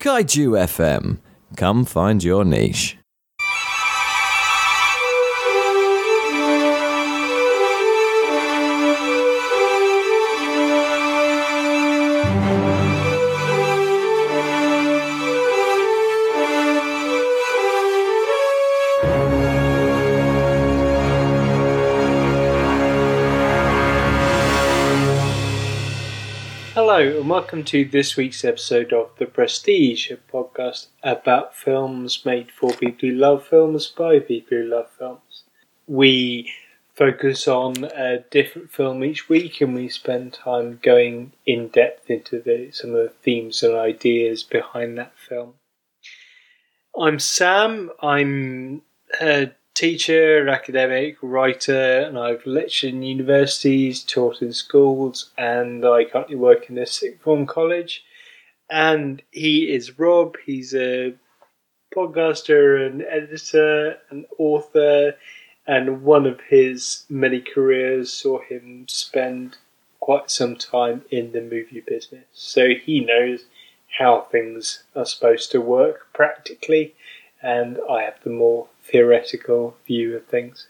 Kaiju FM. Come find your niche. Hello, and welcome to this week's episode of The Prestige, a podcast about films made for people who love films by people who love films. We focus on a different film each week, and we spend time going in depth into the, some of the themes and ideas behind that film. I'm Sam. I'm a teacher, academic, writer, and I've lectured in universities, taught in schools, and I currently work in a sixth form college. And he is Rob. He's a podcaster, an editor, an author, and one of his many careers saw him spend quite some time in the movie business. So he knows how things are supposed to work practically, and I have the more theoretical view of things.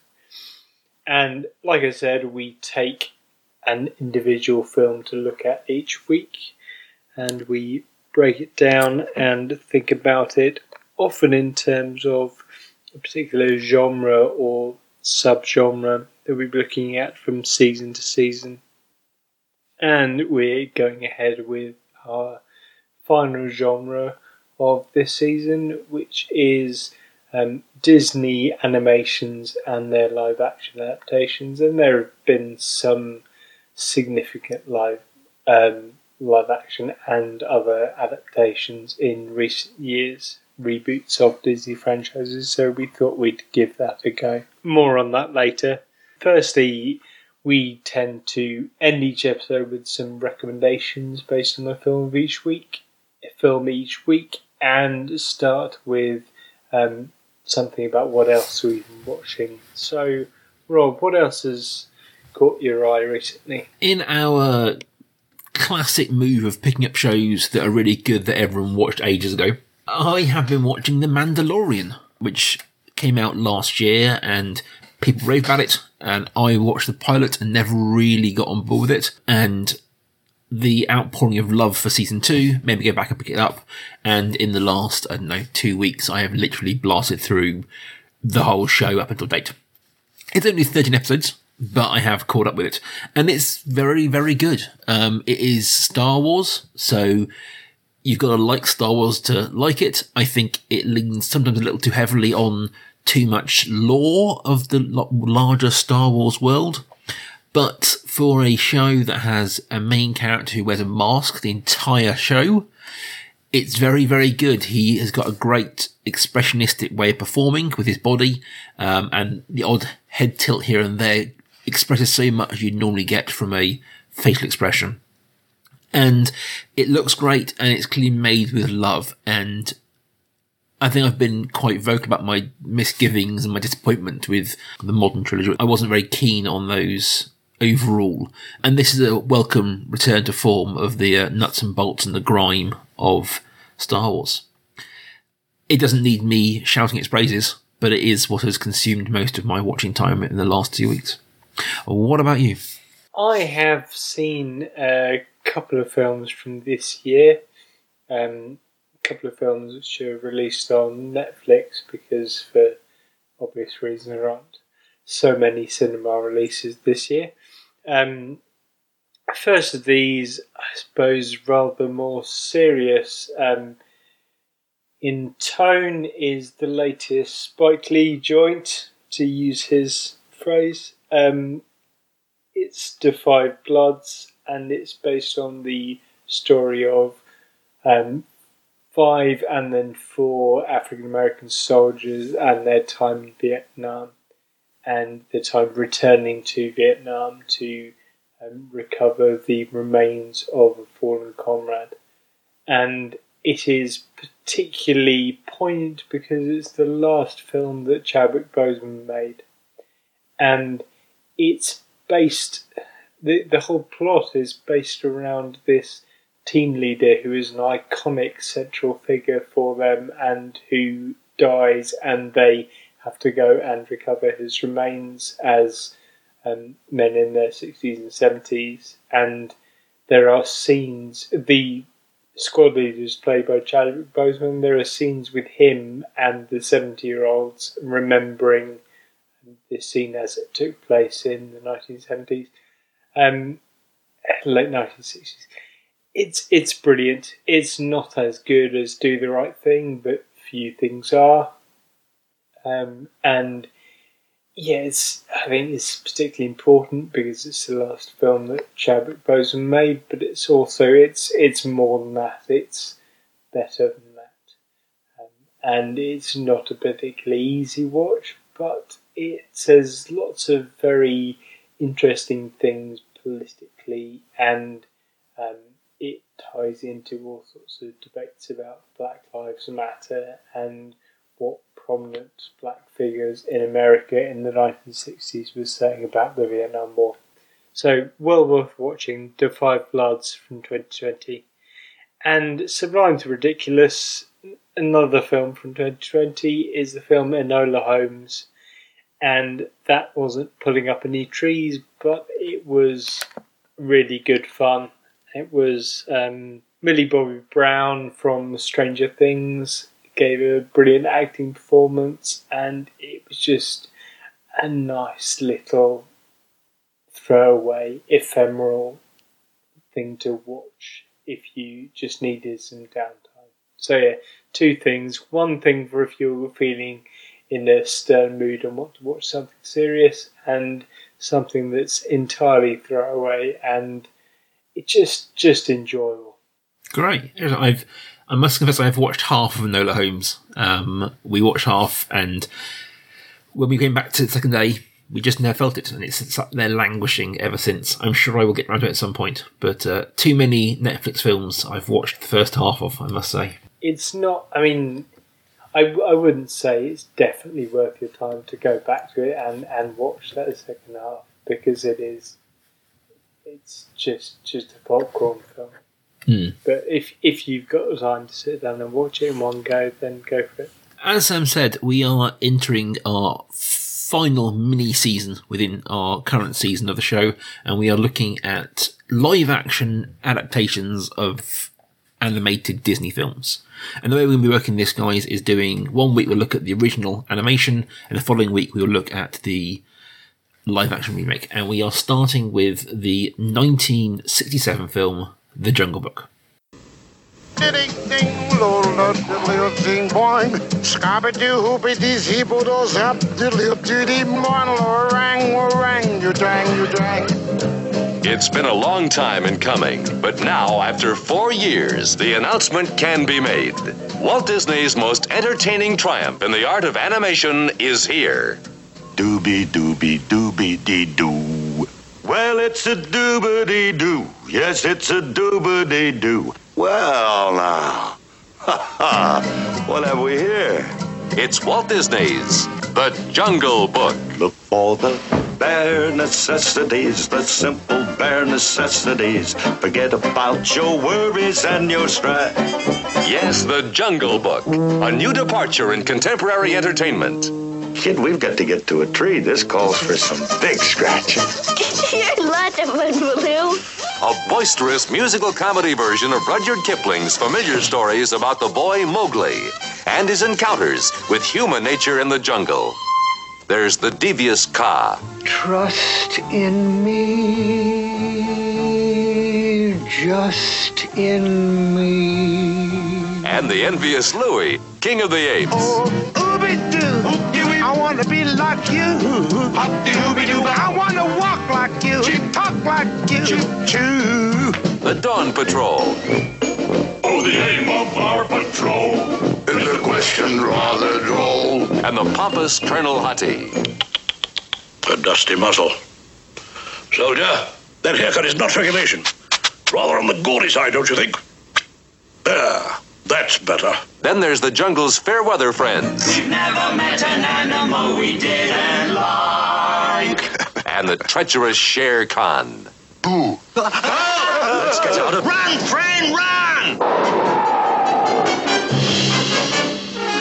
And like I said, we take an individual film to look at each week and we break it down and think about it often in terms of a particular genre or subgenre that we're looking at from season to season. And we're going ahead with our final genre of this season, which is um, Disney animations and their live action adaptations, and there have been some significant live um, live action and other adaptations in recent years, reboots of Disney franchises. So we thought we'd give that a go. More on that later. Firstly, we tend to end each episode with some recommendations based on the film of each week, film each week, and start with um, something about what else we've been watching. So, Rob, what else has caught your eye recently? In our classic move of picking up shows that are really good that everyone watched ages ago, I have been watching The Mandalorian, which came out last year and people rave about it. And I watched the pilot and never really got on board with it. And the outpouring of love for season two, maybe go back and pick it up. And in the last, I don't know, two weeks, I have literally blasted through the whole show up until date. It's only 13 episodes, but I have caught up with it. And it's very, very good. Um, it is Star Wars, so you've got to like Star Wars to like it. I think it leans sometimes a little too heavily on too much lore of the larger Star Wars world. But for a show that has a main character who wears a mask the entire show, it's very, very good. He has got a great expressionistic way of performing with his body, um, and the odd head tilt here and there expresses so much you'd normally get from a facial expression. And it looks great and it's clearly made with love. And I think I've been quite vocal about my misgivings and my disappointment with the modern trilogy. I wasn't very keen on those overall. And this is a welcome return to form of the uh, nuts and bolts and the grime of Star Wars. It doesn't need me shouting its praises, but it is what has consumed most of my watching time in the last two weeks. What about you? I have seen a couple of films from this year. Um, a couple of films which are released on Netflix because, for obvious reasons, aren't so many cinema releases this year. Um, first of these, I suppose, rather more serious um, in tone, is the latest Spike Lee joint, to use his phrase. Um, it's 5 Bloods, and it's based on the story of um, five and then four African American soldiers and their time in Vietnam and the time returning to Vietnam to um, recover the remains of a fallen comrade. And it is particularly poignant because it's the last film that Chadwick Boseman made. And it's based, the, the whole plot is based around this team leader who is an iconic central figure for them and who dies, and they have to go and recover his remains as um, men in their 60s and 70s. And there are scenes, the squad leader is played by Chadwick Boseman. There are scenes with him and the 70 year olds remembering this scene as it took place in the 1970s, um, late 1960s. It's it's brilliant. It's not as good as Do the Right Thing, but few things are. Um, and yeah, it's, I think it's particularly important because it's the last film that Chadwick Boseman made, but it's also it's it's more than that. It's better than that, um, and it's not a particularly easy watch, but it says lots of very interesting things politically, and um, it ties into all sorts of debates about Black Lives Matter and what prominent black figures in America in the 1960s was saying about the Vietnam War. So, well worth watching The Five Bloods from 2020. And Sublime to Ridiculous, another film from 2020, is the film Enola Holmes. And that wasn't pulling up any trees, but it was really good fun. It was um, Millie Bobby Brown from Stranger Things gave a brilliant acting performance, and it was just a nice little throwaway, ephemeral thing to watch if you just needed some downtime. So yeah, two things. One thing for if you're feeling in a stern mood and want to watch something serious, and something that's entirely throwaway and it's just just enjoyable. Great. I've I must confess I've watched half of Enola Holmes. Um, we watched half, and when we came back to the second day, we just never felt it, and it's, it's there languishing ever since. I'm sure I will get around to it at some point, but uh, too many Netflix films I've watched the first half of, I must say. It's not. I mean, I, I wouldn't say it's definitely worth your time to go back to it and, and watch that second half because it is. It's just just a popcorn film. Hmm. But if if you've got the time to sit down and watch it in one go, then go for it. As Sam said, we are entering our final mini season within our current season of the show, and we are looking at live action adaptations of animated Disney films. And the way we're going to be working this, guys, is doing one week we'll look at the original animation, and the following week we'll look at the live action remake. And we are starting with the 1967 film The Jungle Book. Ding ding, lo lo diddly ding boing, scabba doo hoopy dees heepo does up diddly doody moin lo rang you dang you dang. It's been a long time in coming, but now, after four years, the announcement can be made. Walt Disney's most entertaining triumph in the art of animation is here. Dooby dooby dooby dee doo. Well, it's a doobity doo. Yes, it's a doobity doo. Well, now. Ha ha. What have we here? It's Walt Disney's The Jungle Book. Look for the bare necessities, the simple bare necessities. Forget about your worries and your strife. Yes, The Jungle Book, a new departure in contemporary entertainment. Kid, we've got to get to a tree. This calls for some big scratching. You're lots of fun, Baloo. A boisterous musical comedy version of Rudyard Kipling's familiar stories about the boy Mowgli and his encounters with human nature in the jungle. There's the devious Kaa, Trust in me, just in me. and the envious Louie, king of the apes. Oh, ooby doo, I wanna be like you. Hop dooby doo, I wanna walk like you, talk like you. Choo choo. The Dawn Patrol, Oh, the aim of our patrol is a question rather droll. and the pompous Colonel Hathi. A dusty muzzle. Soldier, that haircut is not regulation. Rather on the gaudy side, don't you think? There, that's better. Then there's the jungle's fair weather friends. We've never met an animal we didn't like. and the treacherous Shere Khan. Boo. Let's get out of Run, friend, run!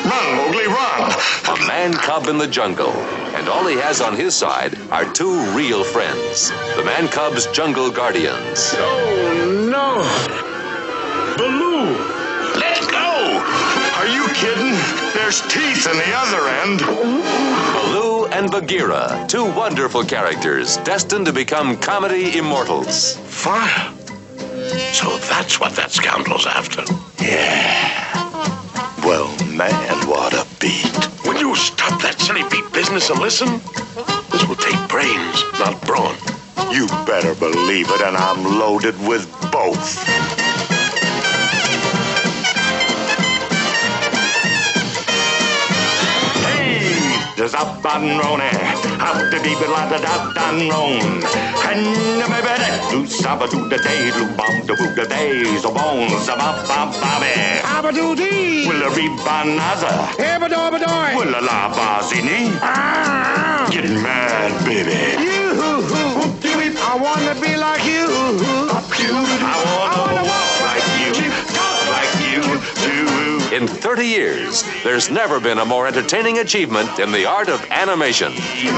Run, Mowgli, run! A man cub in the jungle, and all he has on his side are two real friends the man cub's jungle guardians. Oh, no. Baloo! Let go! Are you kidding? There's teeth in the other end. Baloo and Bagheera, two wonderful characters destined to become comedy immortals. Fire. So that's what that scoundrel's after. Yeah. Well, man, what a beat. Will you stop that silly beat business and listen? This will take brains, not brawn. You better believe it, and I'm loaded with both. Hey, there's up and rone, up the beat, la da da da ron. And baby that do saba do the day, do bum the boo the days, a ba ba ba be. Abadoo-dee! Will a rebanaza, Ebadoo-badoo! will a la bazini. Ah, ah. Get mad, baby. You-hoo-hoo! I wanna be like you! 30 years, there's never been a more entertaining achievement in the art of animation. Can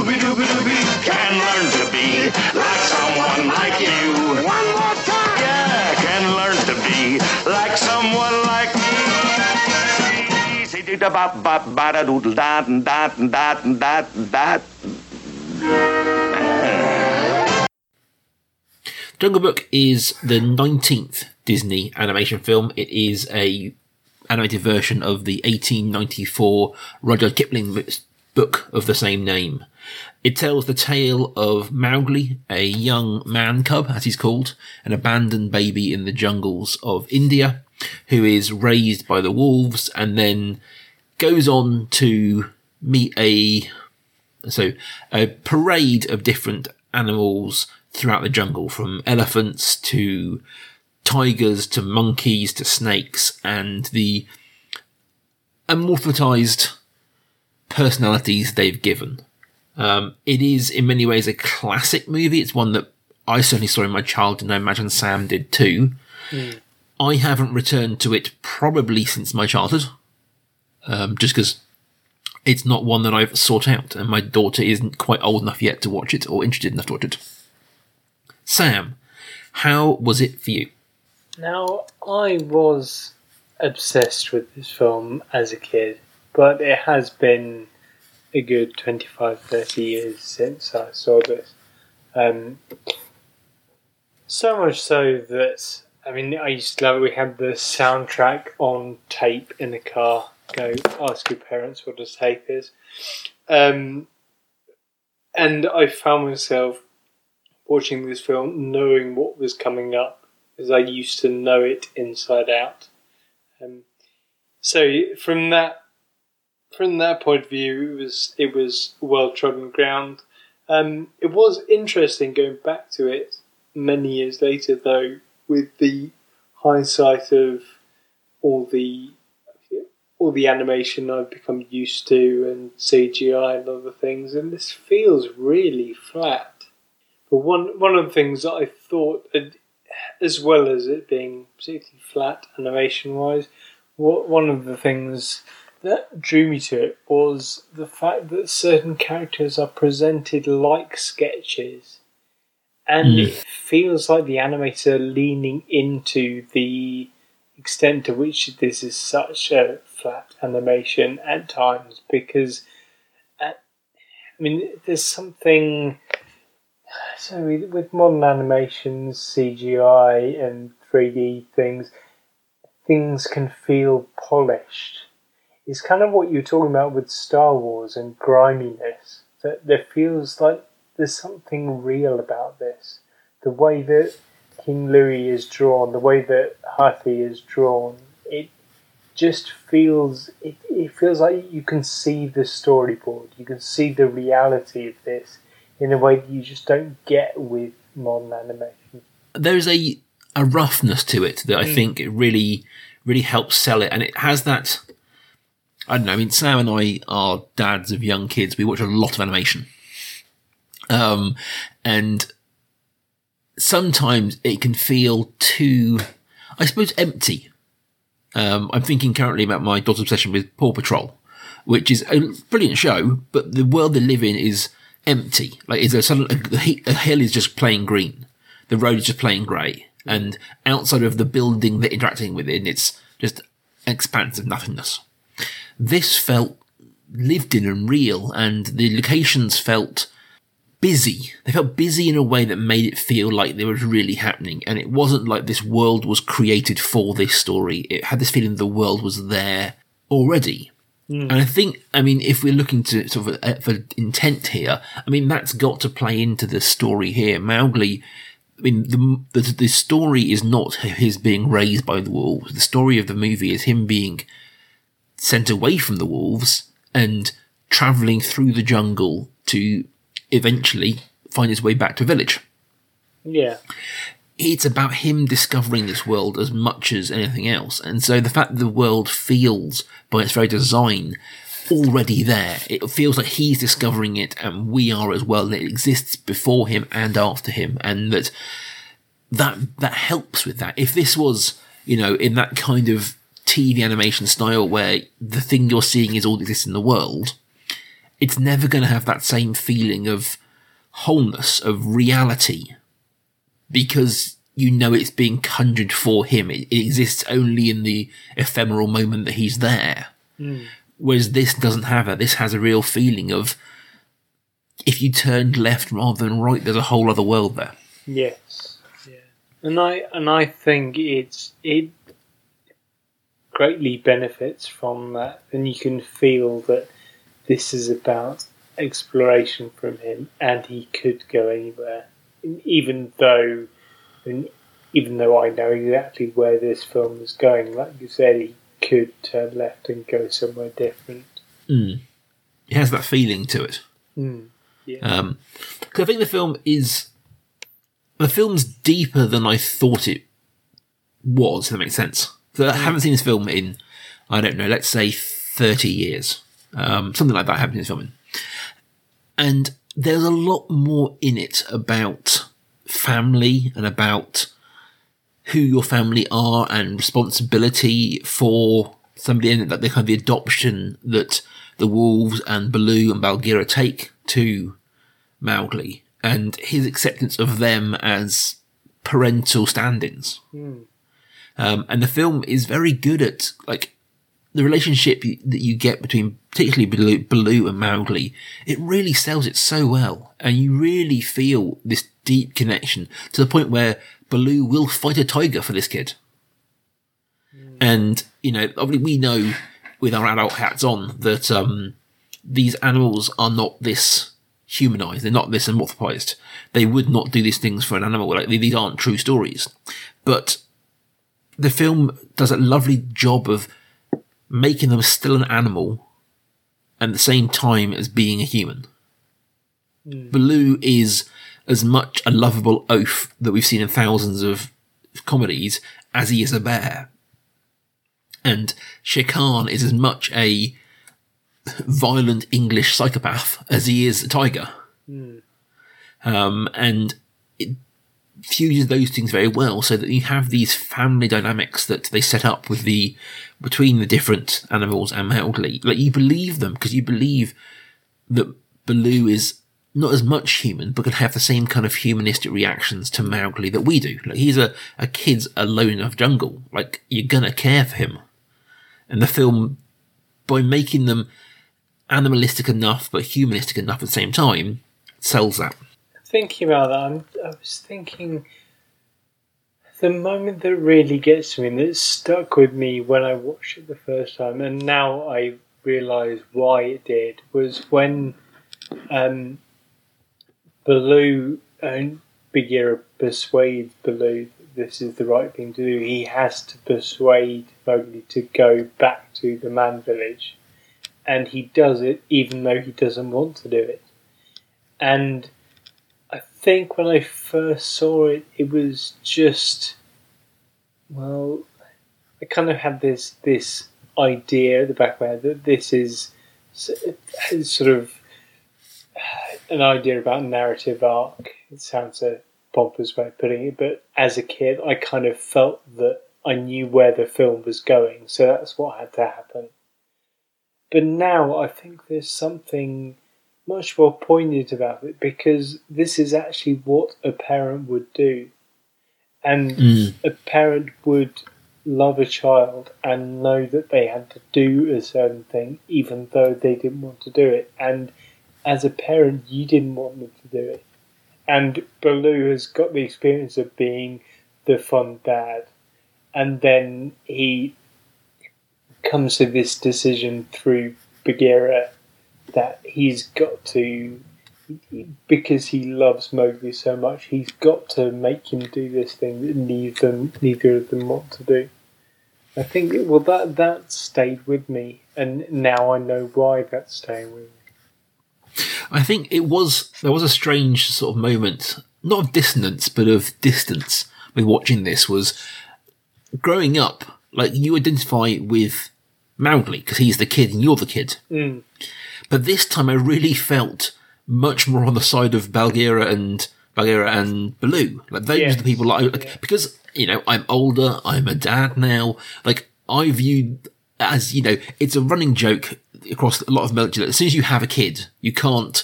learn to be like someone like you. One more time! Yeah, can learn to be like someone like me. Jungle Book is the 19th Disney animation film. It is a animated version of the 1894 Rudyard Kipling book of the same name. It tells the tale of Mowgli, a young man cub, as he's called, an abandoned baby in the jungles of India, who is raised by the wolves and then goes on to meet a so a parade of different animals throughout the jungle, from elephants to tigers to monkeys to snakes, and the immortalized personalities they've given. Um, it is in many ways a classic movie. It's one that I certainly saw in my childhood, and I imagine Sam did too. I haven't returned to it probably since my childhood, um, just because it's not one that I've sought out, and my daughter isn't quite old enough yet to watch it or interested enough to watch it. Sam, how was it for you? Now, I was obsessed with this film as a kid, but it has been a good 25 30 years since I saw this. Um, so much so that, I mean, I used to love it. We had the soundtrack on tape in the car. Go ask your parents what a tape is. Um, and I found myself watching this film knowing what was coming up as I used to know it inside out. Um, so from that from that point of view, it was it was well trodden ground. Um, it was interesting going back to it many years later, though, with the hindsight of all the all the animation I've become used to and CGI and other things, and this feels really flat. But one one of the things that I thought, as well as it being particularly flat animation wise, what one of the things that drew me to it was the fact that certain characters are presented like sketches, and Mm. it feels like the animator leaning into the extent to which this is such a flat animation at times because uh, I mean there's something so with, with modern animations CGI and 3D things things can feel polished. It's kind of what you're talking about with Star Wars and griminess that there feels like there's something real about this. The way that King Louis is drawn, the way that Hathi is drawn, it just feels it, it feels like you can see the storyboard, you can see the reality of this in a way that you just don't get with modern animation. There's a a roughness to it that I Mm. think it really really helps sell it, and it has that. I don't know. I mean, Sam and I are dads of young kids. We watch a lot of animation, um, and sometimes it can feel too, I suppose, empty. Um, I'm thinking currently about my daughter's obsession with Paw Patrol, which is a brilliant show, but the world they live in is empty. Like, is there sudden, a, a hill is just plain green. The road is just plain grey. And outside of the building they're interacting within, it's just an expanse of nothingness. This felt lived in and real, and the locations felt busy. They felt busy in a way that made it feel like there was really happening. And it wasn't like this world was created for this story. It had this feeling the world was there already. And I think, I mean, if we're looking to sort of uh, for intent here, I mean, that's got to play into the story here. Mowgli, I mean, the, the, the story is not his being raised by the wolves. The story of the movie is him being sent away from the wolves and traveling through the jungle to eventually find his way back to a village. Yeah. It's about him discovering this world as much as anything else. And so the fact that the world feels, by its very design, already there, it feels like he's discovering it and we are as well. and It exists before him and after him. And that, that, that helps with that. If this was, you know, in that kind of TV animation style where the thing you're seeing is all that exists in the world, it's never going to have that same feeling of wholeness, of reality, because you know it's being conjured for him. It, it exists only in the ephemeral moment that he's there. Mm. Whereas this doesn't have it. This has a real feeling of if you turned left rather than right, there's a whole other world there. Yes. Yeah. And I and I think it's it greatly benefits from that, and you can feel that this is about exploration from him, and he could go anywhere, even though, even though I know exactly where this film is going. Like you said, he could turn left and go somewhere different. Mm. It has that feeling to it. Mm. Yeah. Um, cause I think the film is the film's deeper than I thought it was. If that makes sense. So I haven't seen this film in I don't know, let's say thirty years, um, something like that. I haven't seen this film in, and there's a lot more in it about family and about who your family are and responsibility for somebody in like the kind of the adoption that the wolves and Baloo and Bagheera take to Mowgli and his acceptance of them as parental stand-ins. Mm. Um, and the film is very good at like the relationship that you get between particularly Baloo, Baloo and Mowgli. It really sells it so well, and you really feel this deep connection to the point where Baloo will fight a tiger for this kid. Mm. And you know, obviously, we know with our adult hats on that um, these animals are not this humanized. They're not this amorphized. They would not do these things for an animal. Like these aren't true stories, but the film does a lovely job of making them still an animal at the same time as being a human. Mm. Baloo is as much a lovable oaf that we've seen in thousands of comedies as he is a bear. And Shere Khan is as much a violent English psychopath as he is a tiger. Mm. Um, and it fuses those things very well so that you have these family dynamics that they set up with the between the different animals and Mowgli. Like you believe them because you believe that Baloo is not as much human, but can have the same kind of humanistic reactions to Mowgli that we do. Like he's a, a kid alone a jungle. Like you're gonna care for him. And the film, by making them animalistic enough but humanistic enough at the same time, sells that thinking about that, I'm, i was thinking the moment that really gets me and that stuck with me when I watched it the first time, and now I realise why it did, was when um, Baloo and Bagheera persuades Baloo that this is the right thing to do. He has to persuade Mowgli to go back to the man village, and he does it even though he doesn't want to do it. And think when I first saw it, it was just well, I kind of had this this idea at the back of my head that this is uh, sort of uh, an idea about narrative arc. It sounds a pompous way of putting it, but as a kid, I kind of felt that I knew where the film was going, so that's what had to happen. But now I think there's something much more poignant about it because this is actually what a parent would do. And Mm. a parent would love a child and know that they had to do a certain thing even though they didn't want to do it. And as a parent, you didn't want them to do it. And Baloo has got the experience of being the fun dad. And then he comes to this decision through Bagheera that he's got to, because he loves Mowgli so much, he's got to make him do this thing that neither, neither of them want to do. I think, well, that, that stayed with me, and now I know why that's staying with me. I think it was there was a strange sort of moment, not of dissonance, but of distance with watching this. Was growing up, like you identify with Mowgli because he's the kid and you're the kid. Mm. But this time, I really felt much more on the side of Bagheera and Bagheera and Baloo. Like those Yes. are the people like, like, because you know I'm older, I'm a dad now. Like I view as you know, it's a running joke across a lot of military. As soon as you have a kid, you can't.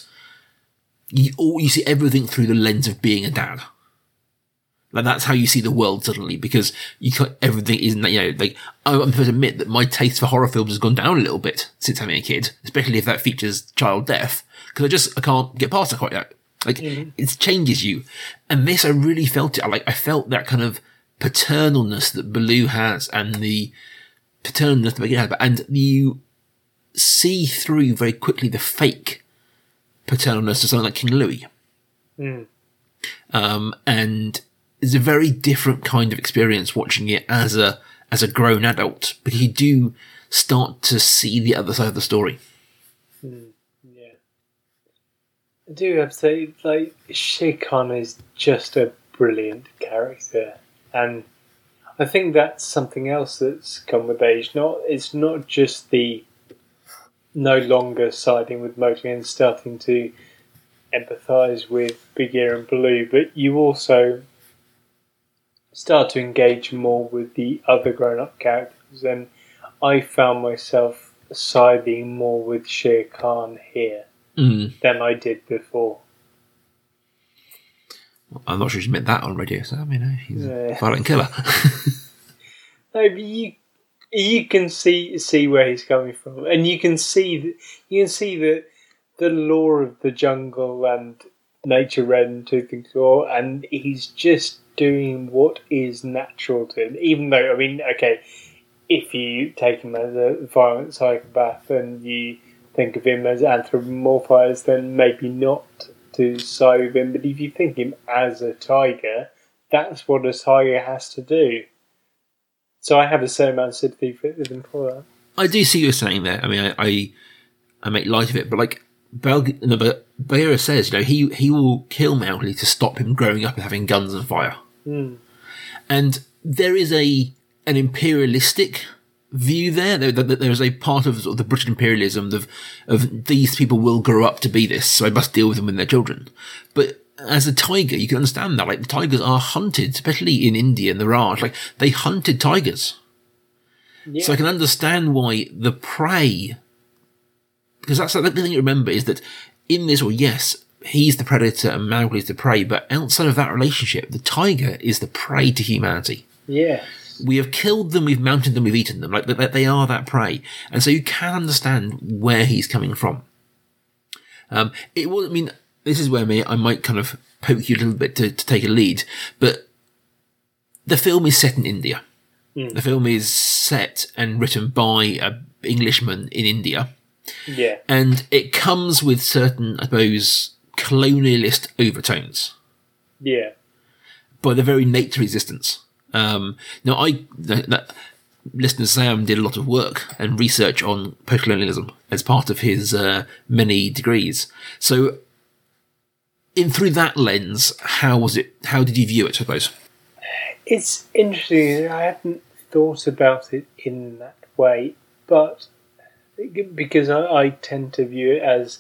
You all you see everything through the lens of being a dad. Like that's how you see the world suddenly because you can't, everything isn't you know like I'm supposed to admit that my taste for horror films has gone down a little bit since having a kid, especially if that features child death because I just I can't get past it quite yet. Like it changes you, and this I really felt it. I Like I felt that kind of paternalness that Baloo has, and the paternalness that Bagheera has, and you see through very quickly the fake paternalness of something like King Louis. Mm. Um, and it's a very different kind of experience watching it as a as a grown adult because you do start to see the other side of the story. Mm, yeah. I do have to say, like, Khan is just a brilliant character. And I think that's something else that's come with age. Not It's not just the no longer siding with Mowgli and starting to empathise with Bagheera and Baloo, but you also start to engage more with the other grown up characters. And I found myself siding more with Shere Khan here Mm. than I did before. I'm not sure she's meant that on radio, so I mean, uh, he's Yeah. a violent killer. No, but you you can see see where he's coming from, and you can see that you can see that the law of the jungle and nature red and tooth and claw, and he's just doing what is natural to him. Even though, I mean, okay, if you take him as a violent psychopath and you think of him as anthropomorphized, then maybe not to side with him. But if you think him as a tiger, that's what a tiger has to do. So I have a certain amount of sympathy for him for that. I do see you're saying there. I mean, I, I, I make light of it, but like, Bel- no, but Bagheera says, you know, he, he will kill Mowgli to stop him growing up and having guns and fire. Mm. And there is a, an imperialistic view there. There, there. there is a part of, sort of the British imperialism of, of these people will grow up to be this, so I must deal with them when they're children. But as a tiger, you can understand that. Like, the tigers are hunted, especially in India and the Raj. Like, they hunted tigers. Yeah. So I can understand why the prey, because that's the thing you remember is that in this, or yes, he's the predator and Mowgli's the prey, but outside of that relationship, the tiger is the prey to humanity. yeah. We have killed them, we've mounted them, we've eaten them. Like they, they are that prey, and so you can understand where he's coming from. Um, it was. I mean, this is where me I might kind of poke you a little bit to, to take a lead, but the film is set in India. Mm. The film is set and written by an Englishman in India, Yeah. and it comes with certain, I suppose, colonialist overtones Yeah. by the very nature of existence. Um, now, I that, that listener Sam did a lot of work and research on postcolonialism as part of his uh, many degrees. So, in through that lens, how was it? How did you view it? I suppose. It's interesting. I hadn't thought about it in that way, but because I, I tend to view it as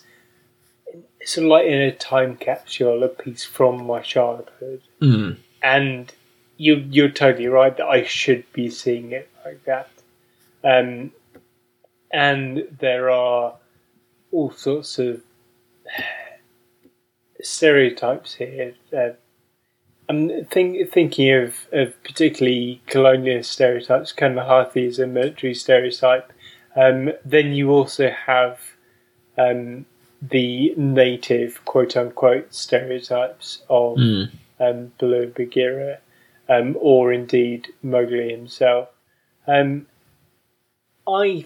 sort of like in a time capsule, a piece from my childhood, Mm. and you you're totally right that I should be seeing it like that. Um, and there are all sorts of stereotypes here. Uh, I'm think, thinking of, of particularly colonial stereotypes. Colonel Hathi is a military stereotype. Um, then you also have um, the native quote unquote stereotypes of Mm. um, Baloo Bagheera, um, or indeed Mowgli himself. Um, I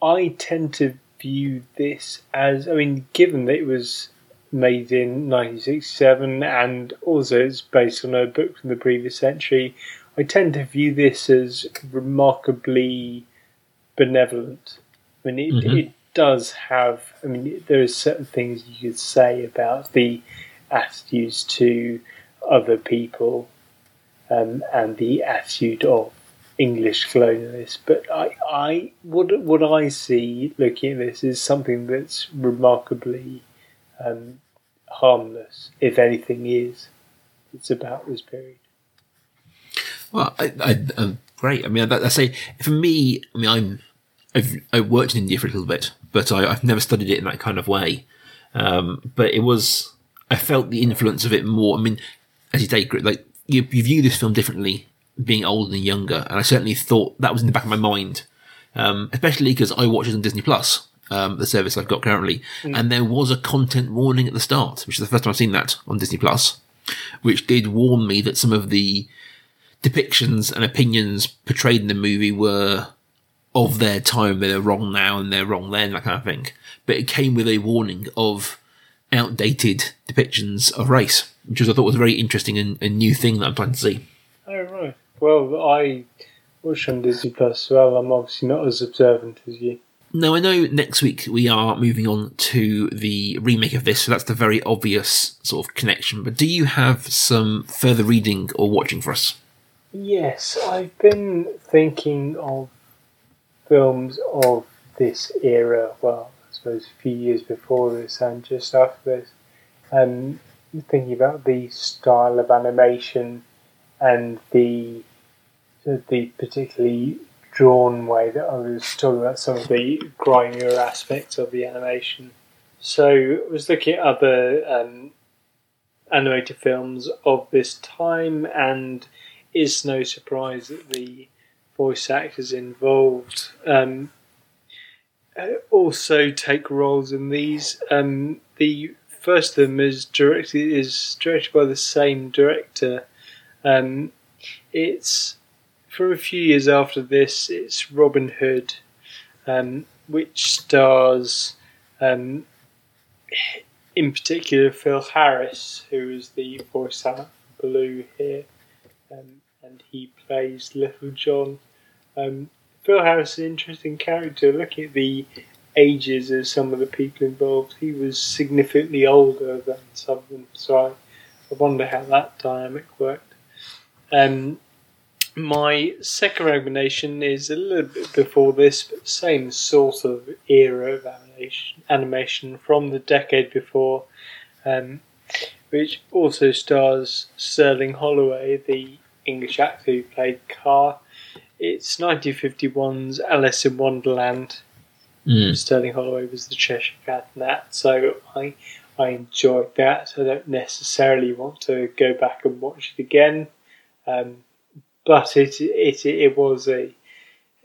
I tend to view this as I mean, given that it was made in 1967 and also it's based on a book from the previous century, I tend to view this as remarkably benevolent. I mean, it, Mhm. it does have. I mean, there are certain things you could say about the attitudes to other people um, and the attitude of English colonialists. But I, I, what what I see looking at this is something that's remarkably um, harmless, if anything is. It's about this period. Well, I, I, uh, great. I mean, I, I say for me, I mean, I'm I've I worked in India for a little bit, but I, I've never studied it in that kind of way. Um, but it was I felt the influence of it more. I mean, as you take like you, you view this film differently, being older and younger, and I certainly thought that was in the back of my mind, um, especially because I watch it on Disney Plus. Um, the service I've got currently, Mm. and there was a content warning at the start, which is the first time I've seen that on Disney Plus, which did warn me that some of the depictions and opinions portrayed in the movie were of their time. They're wrong now and they're wrong then, that kind of thing. But it came with a warning of outdated depictions of race, which was I thought was a very interesting and, and new thing that I'm planning to see. Oh right. Well, I watch on Disney Plus as well. I'm obviously not as observant as you. Now I know next week we are moving on to the remake of this, so that's the very obvious sort of connection. But do you have some further reading or watching for us? Yes, I've been thinking of films of this era. Well, I suppose a few years before this and just after this. Um, thinking about the style of animation and the the particularly drawn way that I was talking about some of the grimier aspects of the animation. So I was looking at other um, animated films of this time, and it's no surprise that the voice actors involved um, uh, also take roles in these. Um, the first of them is directed is directed by the same director. Um, it's from a few years after this. It's Robin Hood, um, which stars, um, in particular, Phil Harris, who is the voice actor Baloo here, um, and he plays Little John. Um, Phil Harris is an interesting character. Looking at the ages of some of the people involved, he was significantly older than some of them, so I, I wonder how that dynamic worked. Um, my second recommendation is a little bit before this, but same sort of era of animation, animation from the decade before, um, which also stars Sterling Holloway, the English actor who played Kaa. It's 1951's Alice in Wonderland. Mm. Sterling Holloway was the Cheshire Cat in that, so I I enjoyed that. I don't necessarily want to go back and watch it again, um, but it it it was a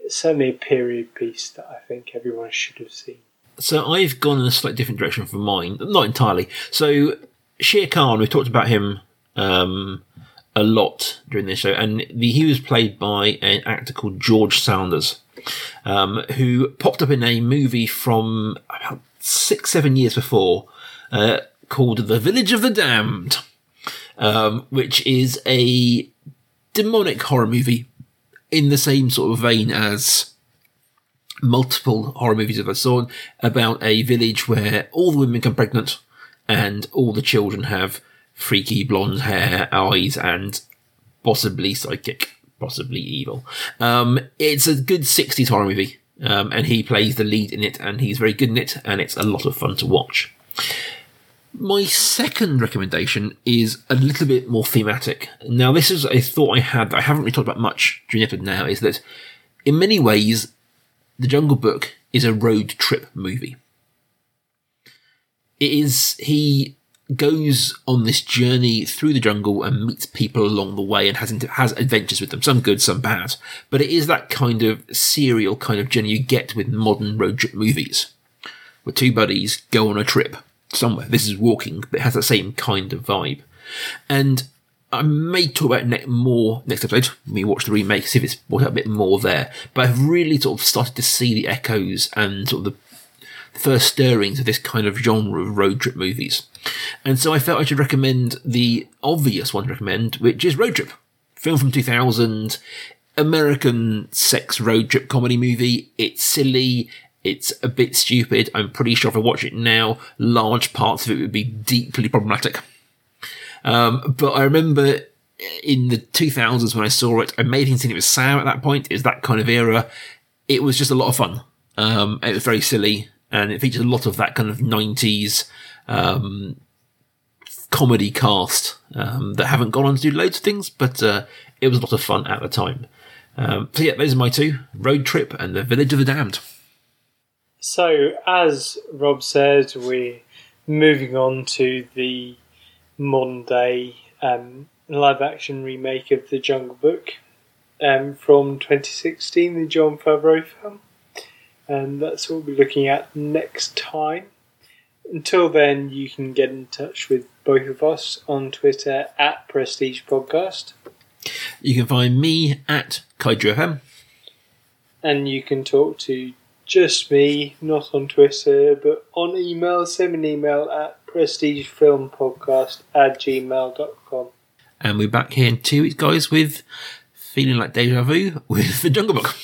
certainly a period piece that I think everyone should have seen. So I've gone in a slightly different direction from mine, not entirely. So Shere Khan, we talked about him um, a lot during this show, and the, he was played by an actor called George Sanders, um, who popped up in a movie from about six, seven years before uh, called The Village of the Damned, um, which is a demonic horror movie in the same sort of vein as multiple horror movies that I saw about a village where all the women become pregnant and all the children have freaky blonde hair, eyes, and possibly psychic, possibly evil. Um, it's a good 60s horror movie, um, and he plays the lead in it, and he's very good in it, and it's a lot of fun to watch. My second recommendation is a little bit more thematic. Now, this is a thought I had that I haven't really talked about much during the episode now, is that in many ways, The Jungle Book is a road trip movie. It is, he goes on this journey through the jungle and meets people along the way and has has adventures with them, some good, some bad. But it is that kind of serial kind of journey you get with modern road trip movies, where two buddies go on a trip somewhere. This is walking, but it has that same kind of vibe. And I may talk about ne- more next episode we watch the remake, see if it's brought out a bit more there. But I've really sort of started to see the echoes and sort of the first stirrings of this kind of genre of road trip movies. And so I felt I should recommend the obvious one to recommend, which is Road Trip. Film from 2000, American sex road trip comedy movie. It's silly. It's a bit stupid. I'm pretty sure if I watch it now, large parts of it would be deeply problematic. Um, but I remember in the 2000s when I saw it, I made him think it was Sam at that point. Is that kind of era. It was just a lot of fun. Um, it was very silly and it features a lot of that kind of 90s um, comedy cast um, that haven't gone on to do loads of things, but uh, it was a lot of fun at the time. Um, so yeah, those are my two: Road Trip and The Village of the Damned. So, as Rob said, we're moving on to the modern day um, live action remake of The Jungle Book um, from 2016, the Jon Favreau film. And that's what we'll be looking at next time. Until then, you can get in touch with both of us on Twitter at Prestige Podcast. You can find me at FM. And you can talk to just me, not on Twitter, but on email. Send me an email at prestigefilmpodcast at gmail.com. And we're back here in two weeks, guys, with Feeling Like Deja Vu with The Jungle Book.